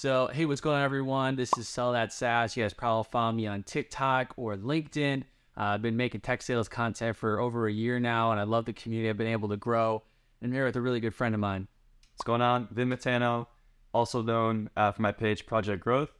So, hey, what's going on, everyone? This is Sell That SaaS. You guys probably follow me on TikTok or LinkedIn. Uh, I've been making tech sales content for over a year now, and I love the community I've been able to grow. And I'm here with a really good friend of mine. What's going on? Vin Matano, also known uh, for my page Project Growth.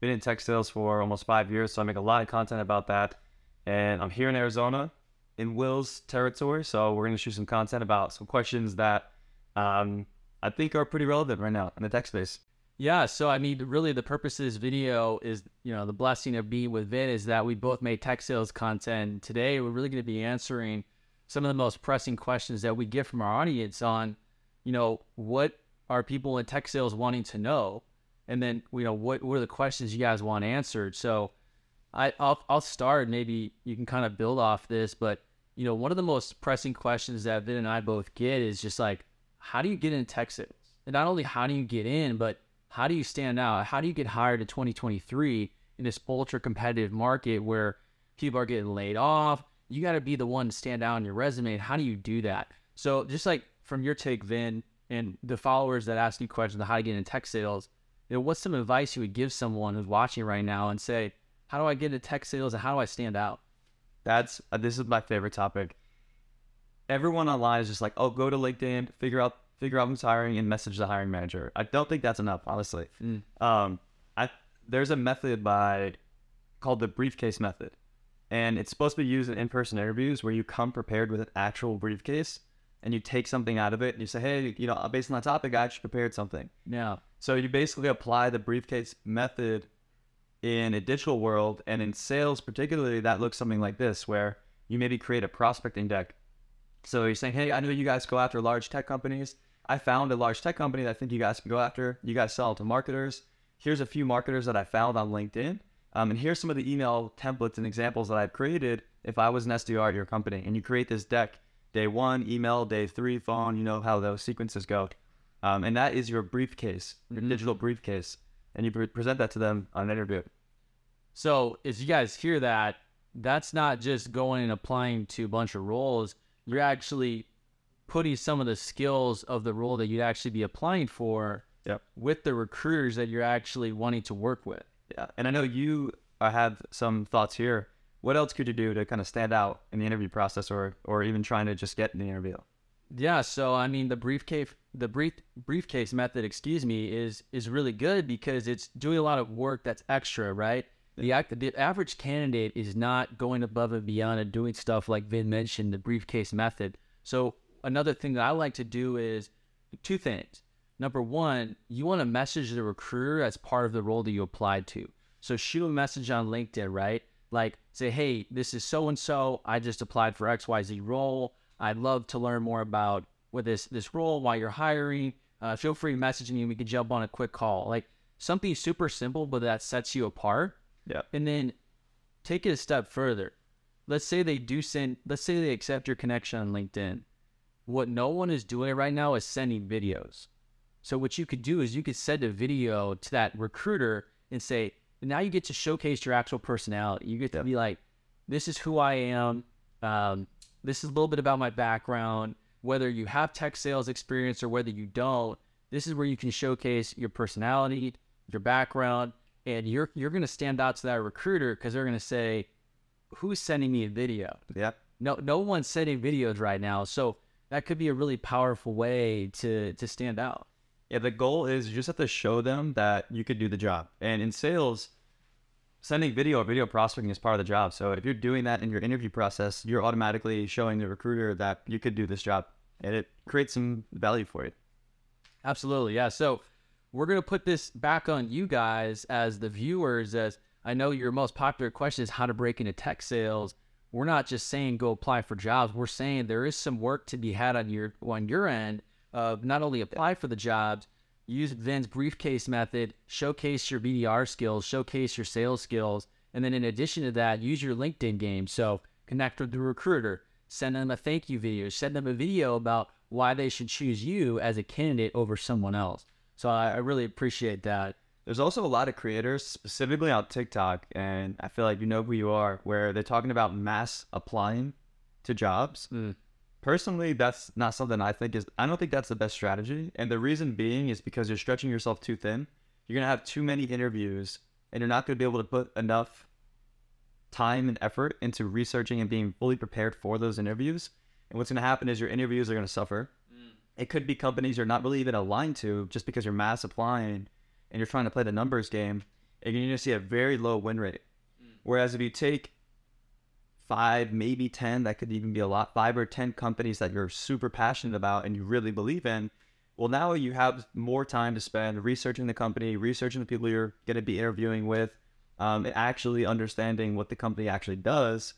Been in tech sales for almost five years, so I make a lot of content about that. And I'm here in Arizona, in Will's territory. So we're going to shoot some content about some questions that um, I think are pretty relevant right now in the tech space. Yeah, so I mean, really, the purpose of this video is, you know, the blessing of being with Vin is that we both made tech sales content. Today, we're really going to be answering some of the most pressing questions that we get from our audience on, you know, what are people in tech sales wanting to know, and then, you know, what what are the questions you guys want answered. So, I I'll, I'll start. Maybe you can kind of build off this, but you know, one of the most pressing questions that Vin and I both get is just like, how do you get in tech sales? And not only how do you get in, but how do you stand out? How do you get hired in 2023 in this ultra competitive market where people are getting laid off? You got to be the one to stand out on your resume. How do you do that? So, just like from your take, Vin, and the followers that ask you questions on how to get in tech sales, you know, what's some advice you would give someone who's watching right now and say, how do I get into tech sales and how do I stand out? That's uh, this is my favorite topic. Everyone online is just like, oh, go to LinkedIn, figure out figure out who's hiring, and message the hiring manager. I don't think that's enough, honestly. Mm. Um, I there's a method by called the briefcase method, and it's supposed to be used in in-person interviews where you come prepared with an actual briefcase and you take something out of it and you say, hey, you know, based on that topic, I actually prepared something. Yeah. So you basically apply the briefcase method in a digital world and in sales particularly that looks something like this where you maybe create a prospecting deck so you're saying hey i know you guys go after large tech companies i found a large tech company that i think you guys can go after you guys sell to marketers here's a few marketers that i found on linkedin um, and here's some of the email templates and examples that i've created if i was an sdr at your company and you create this deck day one email day three phone you know how those sequences go um, and that is your briefcase your Mhm. digital briefcase and you pre- present that to them on an interview. So as you guys hear that, that's not just going and applying to a bunch of roles. You're actually putting some of the skills of the role that you'd actually be applying for Yep. with the recruiters that you're actually wanting to work with. Yeah, and I know you uh, have some thoughts here. What else could you do to kind of stand out in the interview process, or or even trying to just get in the interview? Yeah, so I mean the briefcase the brief briefcase method, excuse me, is is really good because it's doing a lot of work that's extra, right? The act the average candidate is not going above and beyond and doing stuff like Vin mentioned, the briefcase method. So another thing that I like to do is two things. Number one, you want to message the recruiter as part of the role that you applied to. So shoot a message on LinkedIn, right? Like say, hey, this is so and so. I just applied for XYZ role. I'd love to learn more about what this this role while you're hiring. Uh, feel free to message me and we can jump on a quick call. Like something super simple, but that sets you apart. Yeah. And then take it a step further. Let's say they do send. Let's say they accept your connection on LinkedIn. What no one is doing right now is sending videos. So what you could do is you could send a video to that recruiter and say, now you get to showcase your actual personality. You get to be like, this is who I am. Um, this is a little bit about my background. Whether you have tech sales experience or whether you don't, this is where you can showcase your personality, your background, and you're you're gonna stand out to that recruiter because they're gonna say, "Who's sending me a video?" Yeah, No, no one's sending videos right now, so that could be a really powerful way to to stand out. yeah. The goal is you just have to show them that you could do the job. And in sales, sending video or video prospecting is part of the job. So if you're doing that in your interview process, you're automatically showing the recruiter that you could do this job, and it creates some value for you. Absolutely, yeah. So we're gonna put this back on you guys as the viewers. As I know, your most popular question is how to break into tech sales. We're not just saying go apply for jobs. We're saying there is some work to be had on your on your end of not only apply for the jobs, use Vin's briefcase method, showcase your BDR skills, showcase your sales skills, and then in addition to that, use your LinkedIn game. So connect with the recruiter, send them a thank you video, send them a video about why they should choose you as a candidate over someone else. So I, I really appreciate that. There's also a lot of creators, specifically on TikTok, and I feel like you know who you are, where they're talking about mass applying to jobs. Mm. Personally, that's not something I think is. I don't think that's the best strategy, and the reason being is because you're stretching yourself too thin. you're gonna have too many interviews, and you're not gonna be able to put enough time and effort into researching and being fully prepared for those interviews. And what's gonna happen is your interviews are gonna suffer. It could be companies you're not really even aligned to just because you're mass applying and you're trying to play the numbers game, and you're gonna see a very low win rate. Whereas if you take five, maybe 10, that could even be a lot, five or 10 companies that you're super passionate about and you really believe in, well, now you have more time to spend researching the company, researching the people you're going to be interviewing with, um, and actually understanding what the company actually does.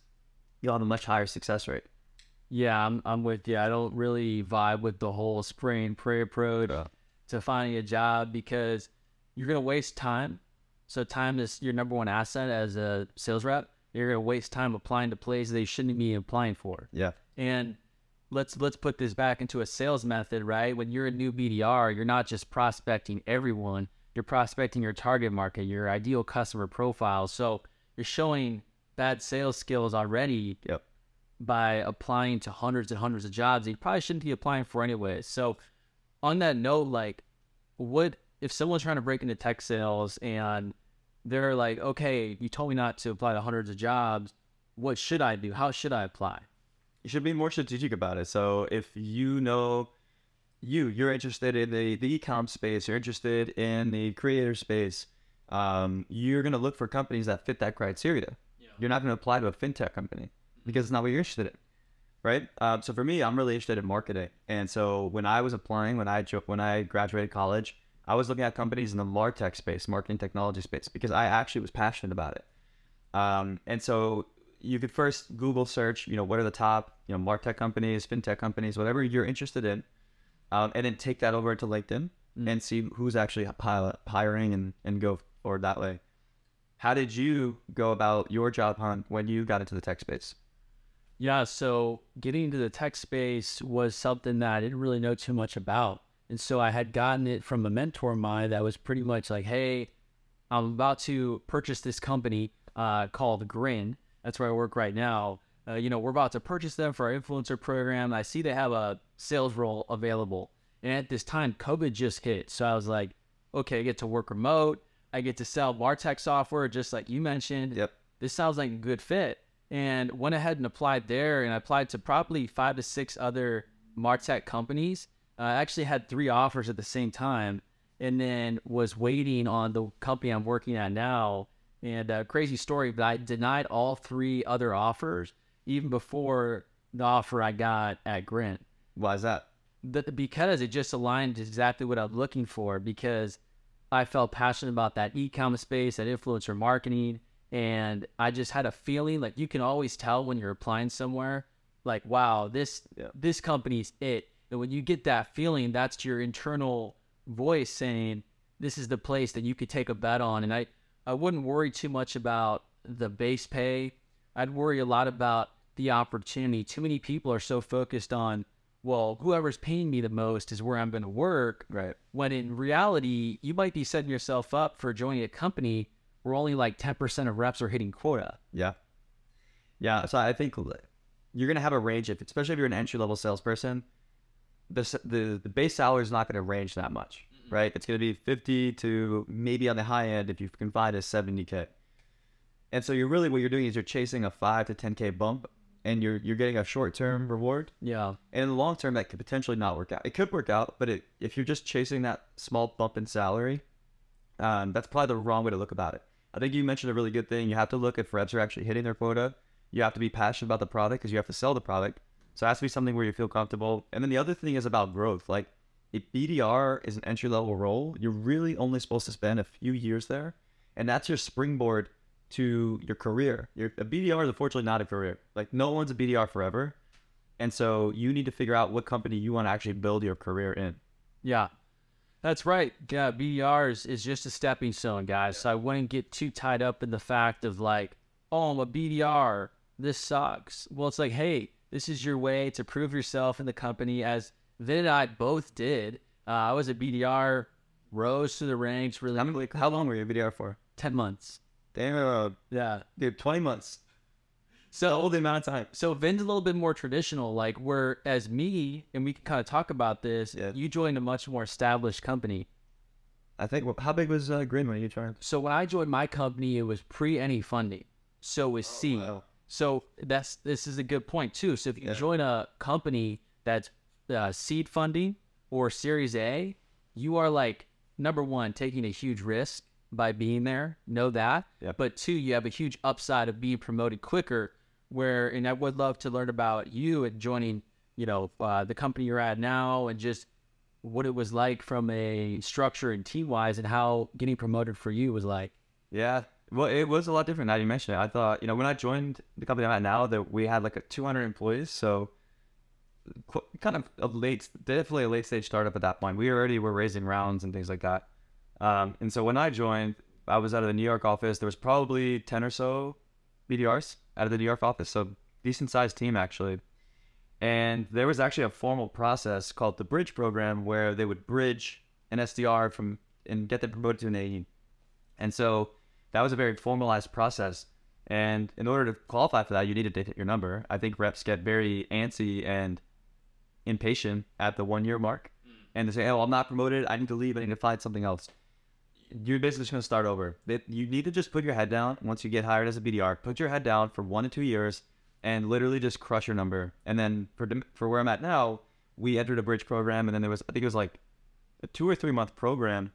You'll have a much higher success rate. Yeah, I'm, I'm with you. I don't really vibe with the whole spray and pray approach Yeah. to finding a job because you're going to waste time. So, time is your number one asset as a sales rep. You're going to waste time applying to places they shouldn't be applying for. Yeah. And let's let's put this back into a sales method, right? When you're a new BDR, you're not just prospecting everyone, you're prospecting your target market, your ideal customer profile. So you're showing bad sales skills already Yep. by applying to hundreds and hundreds of jobs that you probably shouldn't be applying for anyway. So on that note, like what if someone's trying to break into tech sales and they're like, okay, you told me not to apply to hundreds of jobs. What should I do? How should I apply? you should be more strategic about it. So if you know you you're interested in the the e-com space, you're interested in the creator space, um, you're gonna look for companies that fit that criteria. You're not gonna apply to a fintech company because it's not what you're interested in, right? Um, so for me, I'm really interested in marketing, and so when I was applying, when I when I graduated college, I was looking at companies in the martech space, marketing technology space, because I actually was passionate about it. Um, and so you could first Google search, you know, what are the top, you know, martech companies, fintech companies, whatever you're interested in, um, and then take that over to LinkedIn and see who's actually hi- hiring and, and go forward that way. How did you go about your job hunt when you got into the tech space? Yeah, so getting into the tech space was something that I didn't really know too much about. And so I had gotten it from a mentor of mine that was pretty much like, hey, I'm about to purchase this company uh, called Grin. That's where I work right now. Uh, you know, we're about to purchase them for our influencer program. I see they have a sales role available. And at this time, COVID just hit. So I was like, okay, I get to work remote. I get to sell Martech software, just like you mentioned Yep. this sounds like a good fit. And went ahead and applied there, and I applied to probably five to six other Martech companies. I actually had three offers at the same time, and then was waiting on the company I'm working at now. And uh, crazy story, but I denied all three other offers even before the offer I got at Grin. Why is that? that because it just aligned exactly what I'm looking for because I felt passionate about that e-commerce space, that influencer marketing, and I just had a feeling like you can always tell when you're applying somewhere, like wow, this Yeah. this company's it. And when you get that feeling, that's your internal voice saying this is the place that you could take a bet on. And I I wouldn't worry too much about the base pay. I'd worry a lot about the opportunity. Too many people are so focused on, well, whoever's paying me the most is where I'm going to work. Right. When in reality, you might be setting yourself up for joining a company where only like 10% of reps are hitting quota. Yeah. Yeah. So I think you're going to have a range, if, especially if you're an entry level salesperson, the, the, the base salary is not going to range that much, right? It's going to be 50 to maybe on the high end, if you can find a 70K. And so you're really, what you're doing is you're chasing a 5 to 10K bump and you're, you're getting a short term reward. Yeah. And in the long term, that could potentially not work out. It could work out, but it, if you're just chasing that small bump in salary, um, that's probably the wrong way to look about it. I think you mentioned a really good thing. You have to look if reps are actually hitting their quota. You have to be passionate about the product because you have to sell the product. So it has to be something where you feel comfortable. And then the other thing is about growth. Like if BDR is an entry level role, you're really only supposed to spend a few years there, and that's your springboard to your career. Your, a BDR is unfortunately not a career. Like no one's a BDR forever. And so you need to figure out what company you want to actually build your career in. Yeah, that's right. Yeah, BDR is, is just a stepping stone, guys. So I wouldn't get too tied up in the fact of like, oh, I'm a BDR. This sucks. Well, it's like, hey, this is your way to prove yourself in the company, as Vin and I both did. Uh, I was a BDR, rose to the ranks, really How, many, how long were you a BDR for? 10 months. Damn, Yeah. dude, 20 months. So Double the amount of time. So Vin's a little bit more traditional, like where as me, and we can kind of talk about this. Yeah. You joined a much more established company. I think. Well, how big was uh, Grin when you joined? So when I joined my company, it was pre any funding. So it was seed. wow. So that's this is a good point too. So if you Yeah. join a company that's uh, seed funding or Series A, you are like number one taking a huge risk by being there. Know that. Yep. But two, you have a huge upside of being promoted quicker. Where and I would love to learn about you and joining, you know, uh, the company you're at now and just what it was like from a structure and team wise and how getting promoted for you was like. Yeah. Well, it was a lot different now you mentioned it. I thought, you know, when I joined the company I'm at now, that we had like a 200 employees. So kind of a late, definitely a late stage startup at that point. We already were raising rounds and things like that. Um, and so when I joined, I was out of the New York office. There was probably 10 or so BDRs out of the New York office. So decent sized team actually. And there was actually a formal process called the Bridge program where they would bridge an SDR from and get them promoted to an AE. And so that was a very formalized process. And in order to qualify for that, you needed to hit your number. I think reps get very antsy and impatient at the one year mark. Mm. And they say, oh, I'm not promoted. I need to leave. I need to find something else. You're basically just going to start over. You need to just put your head down once you get hired as a BDR. Put your head down for one to two years and literally just crush your number. And then for, for where I'm at now, we entered a bridge program. And then there was, I think it was like a two or three month program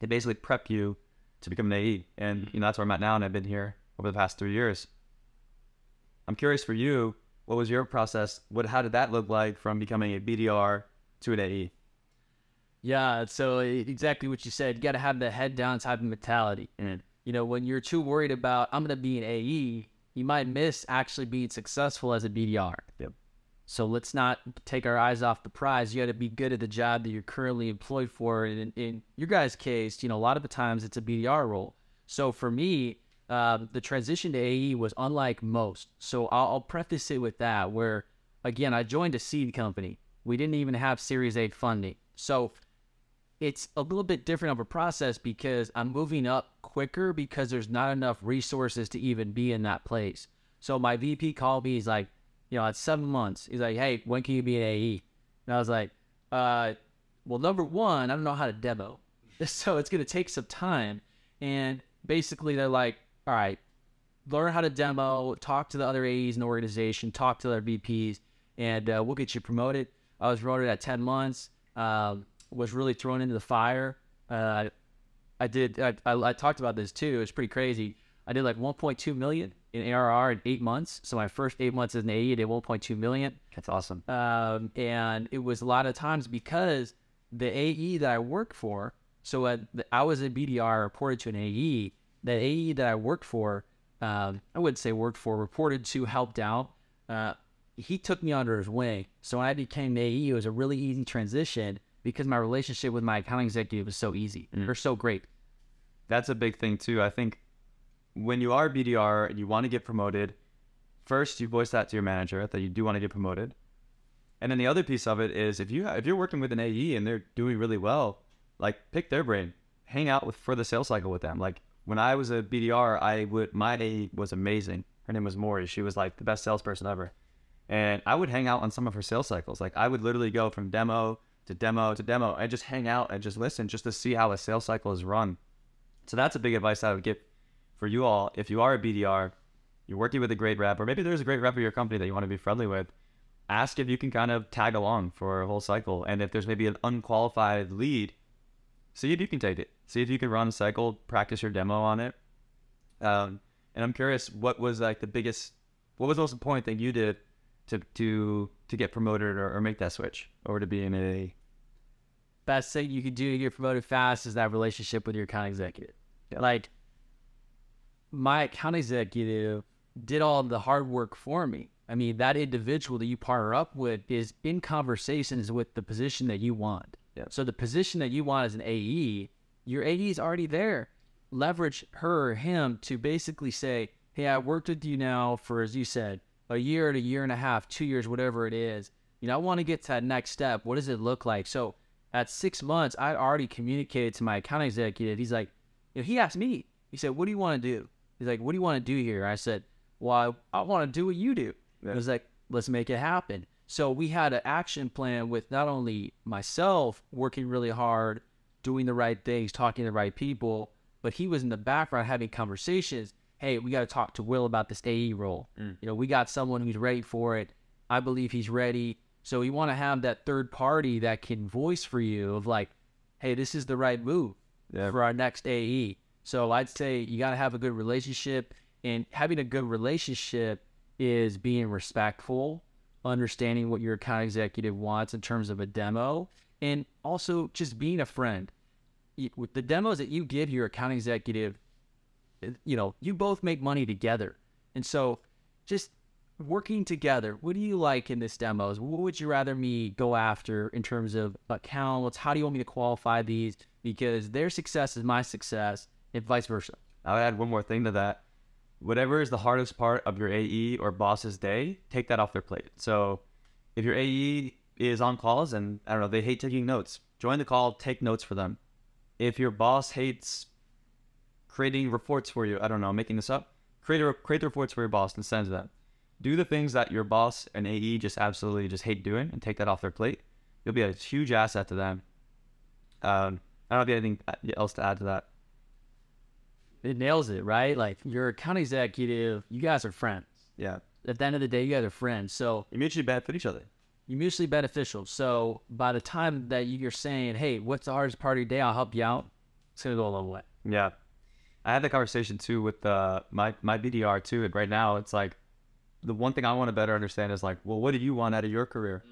to basically prep you to become an AE. And you know that's where I'm at now, and I've been here over the past three years. I'm curious for you, what was your process? What how did that look like from becoming a BDR to an? AE? Yeah, so e- exactly what you said. You got to have the head down type of mentality. And you know, when you're too worried about I'm going to be an AE, you might miss actually being successful as a BDR. Yep. So let's not take our eyes off the prize. You got to be good at the job that you're currently employed for. And in, your guys' case, you know, a lot of the times it's a BDR role. So for me, um, the transition to AE was unlike most. So I'll, I'll preface it with that, where again, I joined a seed company. We didn't even have Series A funding. So it's a little bit different of a process because I'm moving up quicker because there's not enough resources to even be in that place. So my VP called me. He's like, you know, it's seven months. He's like, hey, when can you be an AE? And I was like, uh, well, number one, I don't know how to demo. So it's going to take some time. And basically, they're like, all right, learn how to demo, talk to the other AEs in the organization, talk to their VPs, and uh, we'll get you promoted. I was promoted at 10 months, um, was really thrown into the fire. Uh, I did, I, I, I talked about this too. It's pretty crazy. I did like 1.2 million in ARR in eight months. So my first eight months as an AE, I did 1.2 million. That's awesome. Um, and it was a lot of times because the AE that I worked for, so uh, I was a BDR, reported to an AE. The AE that I worked for, um, I wouldn't say worked for, reported to, helped out. Uh, he took me under his wing. So when I became the AE, it was a really easy transition because my relationship with my accounting executive was so easy. They're so great. That's a big thing too. I think when you are BDR and you want to get promoted, first you voice that to your manager that you do want to get promoted, and then the other piece of it is if you if you're working with an AE and they're doing really well, like pick their brain, hang out with for the sales cycle with them. Like when I was a BDR, I would my AE was amazing. Her name was Maury. She was like the best salesperson ever, and I would hang out on some of her sales cycles. Like I would literally go from demo to demo to demo and just hang out and just listen just to see how a sales cycle is run. So that's a big advice I would give for you all. If you are a BDR, you're working with a great rep, or maybe there's a great rep at your company that you want to be friendly with, ask if you can kind of tag along for a whole cycle. And if there's maybe an unqualified lead, see if you can take it. See if you can run a cycle, practice your demo on it. Um, and I'm curious, what was like the biggest, what was the most important thing you did to to to get promoted or, or make that switch over to being a best thing you could do to get promoted fast is that relationship with your account executive. Yeah. Like my account executive did all the hard work for me. I mean, that individual that you partner up with is in conversations with the position that you want. Yeah. So the position that you want as an AE, your AE is already there. Leverage her or him to basically say, "Hey, I worked with you now for, as you said, a year to a year and a half, two years, whatever it is. You know, I want to get to that next step. What does it look like?" So at six months, I'd already communicated to my account executive. He's like, you know, he asked me, he said, What do you want to do? He's like, What do you want to do here? I said, Well, I, I want to do what you do. Yeah. I was like, Let's make it happen. So we had an action plan with not only myself working really hard doing the right things, talking to the right people, but he was in the background having conversations. Hey, we got to talk to Will about this AE role. Mm. You know, we got someone who's ready for it. I believe he's ready. So you want to have that third party that can voice for you of like, hey, this is the right move Yeah. for our next AE. So I'd say you got to have a good relationship, and having a good relationship is being respectful, understanding what your account executive wants in terms of a demo, and also just being a friend. With the demos that you give your account executive, eh, you know, you both make money together, and so just working together. What do you like in this demos? What would you rather me go after in terms of accounts? How do you want me to qualify these? Because their success is my success, and vice versa. I would add one more thing to that. Whatever is the hardest part of your AE or boss's day, take that off their plate. So if your AE is on calls and I don't know, they hate taking notes, join the call, take notes for them. If your boss hates creating reports for you, I don't know, making this up, create a, create the reports for your boss and send to them. Do the things that your boss and AE just absolutely just hate doing and take that off their plate. You'll be a huge asset to them. Um, I don't have anything else to add to that. It nails it, right? Like your account executive, you guys are friends. Yeah. At the end of the day, you guys are friends. So You mutually benefit each other. you're mutually beneficial. So by the time that you're saying, hey, what's the hardest part of your day? I'll help you out. It's going to go a long way. Yeah, I had the conversation too with uh, my my BDR too. And right now, it's like the one thing I want to better understand is like, well, what do you want out of your career?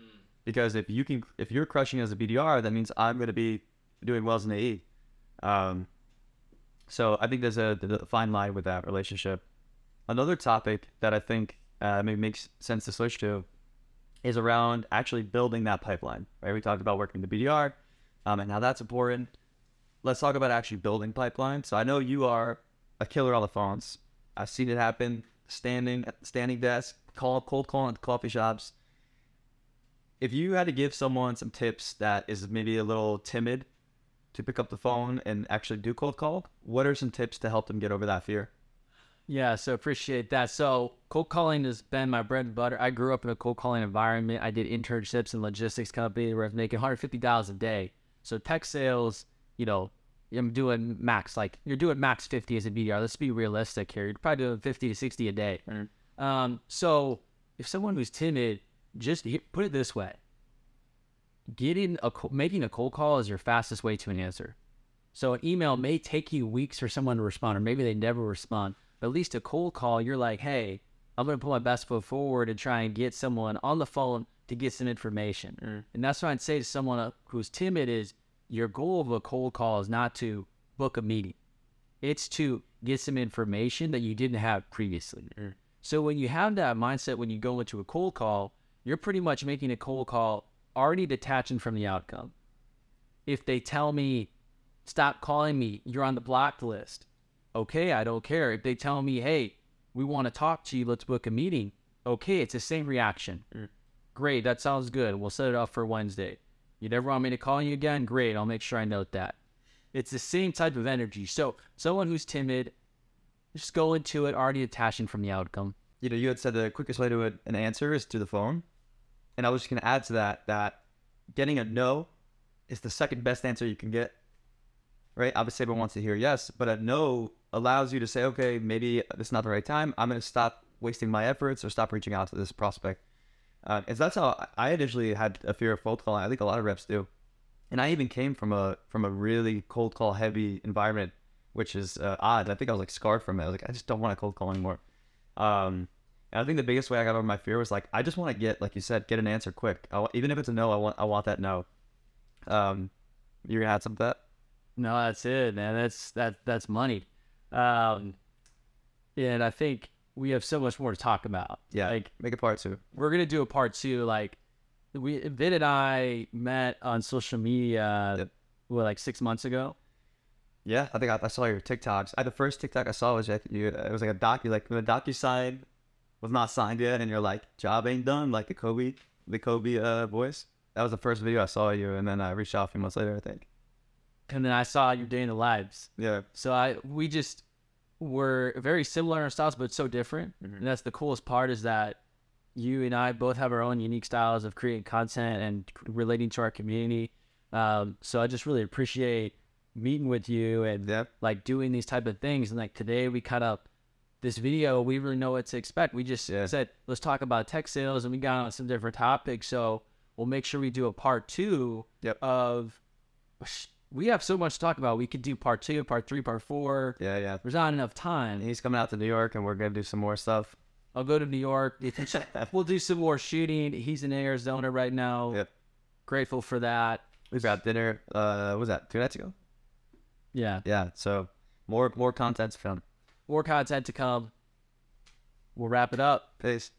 Because if you can, if you're crushing as a BDR, that means I'm going to be doing well as an AE. Um, so I think there's a, a fine line with that relationship. Another topic that I think uh, maybe makes sense to switch to is around actually building that pipeline. Right? We talked about working the BDR um, and how that's important let's talk about actually building pipeline. So I know you are a killer on the phones. I've seen it happen standing at standing desk, call cold calling at coffee shops. If you had to give someone some tips that is maybe a little timid to pick up the phone and actually do cold call, what are some tips to help them get over that fear? Yeah, so appreciate that. So cold calling has been my bread and butter. I grew up in a cold calling environment. I did internships in logistics company where I was making 150 dollars a day. So tech sales, you know, I'm doing max like you're doing max 50 as a BDR. Let's be realistic here. You're probably doing 50 to 60 a day. Um, so if someone who's timid, just put it this way: getting a making a cold call is your fastest way to an answer. So an email may take you weeks for someone to respond, or maybe they never respond. But at least a cold call, you're like, hey, I'm gonna put my best foot forward and try and get someone on the phone to get some information. And that's what I'd say to someone uh, who's timid is your goal of a cold call is not to book a meeting. It's to get some information that you didn't have previously. So when you have that mindset when you go into a cold call, you're pretty much making a cold call already detaching from the outcome. If they tell me, stop calling me, you're on the blocked list. Okay, I don't care. If they tell me, hey, we want to talk to you, let's book a meeting. Okay, it's the same reaction. Mm. Great, that sounds good. We'll set it up for Wednesday. You never want me to call you again? Great, I'll make sure I note that. It's the same type of energy. So, someone who's timid, just go into it already attaching from the outcome. You know, you had said the quickest way to an answer is through the phone. And I was just going to add to that that getting a no is the second best answer you can get. Right? Obviously, everyone wants to hear yes, but a no allows you to say, okay, maybe this is not the right time. I'm going to stop wasting my efforts or stop reaching out to this prospect. Uh, and so that's how I initially had a fear of cold calling. I think a lot of reps do. And I even came from a from a really cold call heavy environment, which is uh, odd. I think I was like scarred from it. I was like, I just don't want to cold call anymore. Um, and I think the biggest way I got over my fear was like, I just want to get, like you said, get an answer quick. I, even if it's a no, I want I want that no. Um, you're gonna add something to that? No, that's it, man. That's that that's money. Um, and I think we have so much more to talk about. Yeah, Like make a part two. we're gonna do a part two. Like we Vin and I met on social media Yep. what like six months ago. Yeah, I think I, I saw your TikToks. I, the first TikTok I saw was like you. It was like a docu, like the DocuSign was not signed yet, and you're like, "Job ain't done," like the Kobe, the Kobe uh, voice. That was the first video I saw you, and then I reached out a few months later. I think. And then I saw you day in the lives. Yeah, So I we just were very similar in our styles, but so different. Mhm. And that's the coolest part is that you and I both have our own unique styles of creating content and relating to our community. Um, so I just really appreciate meeting with you and Yep. like doing these type of things. And like today we cut up this video. We really know what to expect. We just Yeah. said let's talk about tech sales, and we got on some different topics. So we'll make sure we do a part two Yep. of. We have so much to talk about. We could do part two, part three, part four. Yeah, yeah. There's not enough time. he's coming out to New York, and we're gonna do some more stuff. I'll go to New York. we'll do some more shooting. He's in Arizona right now. Yep. Grateful for that. We got dinner. Uh, what was that two nights ago? Yeah. Yeah. So more more content to film. More content to come. We'll wrap it up. Peace.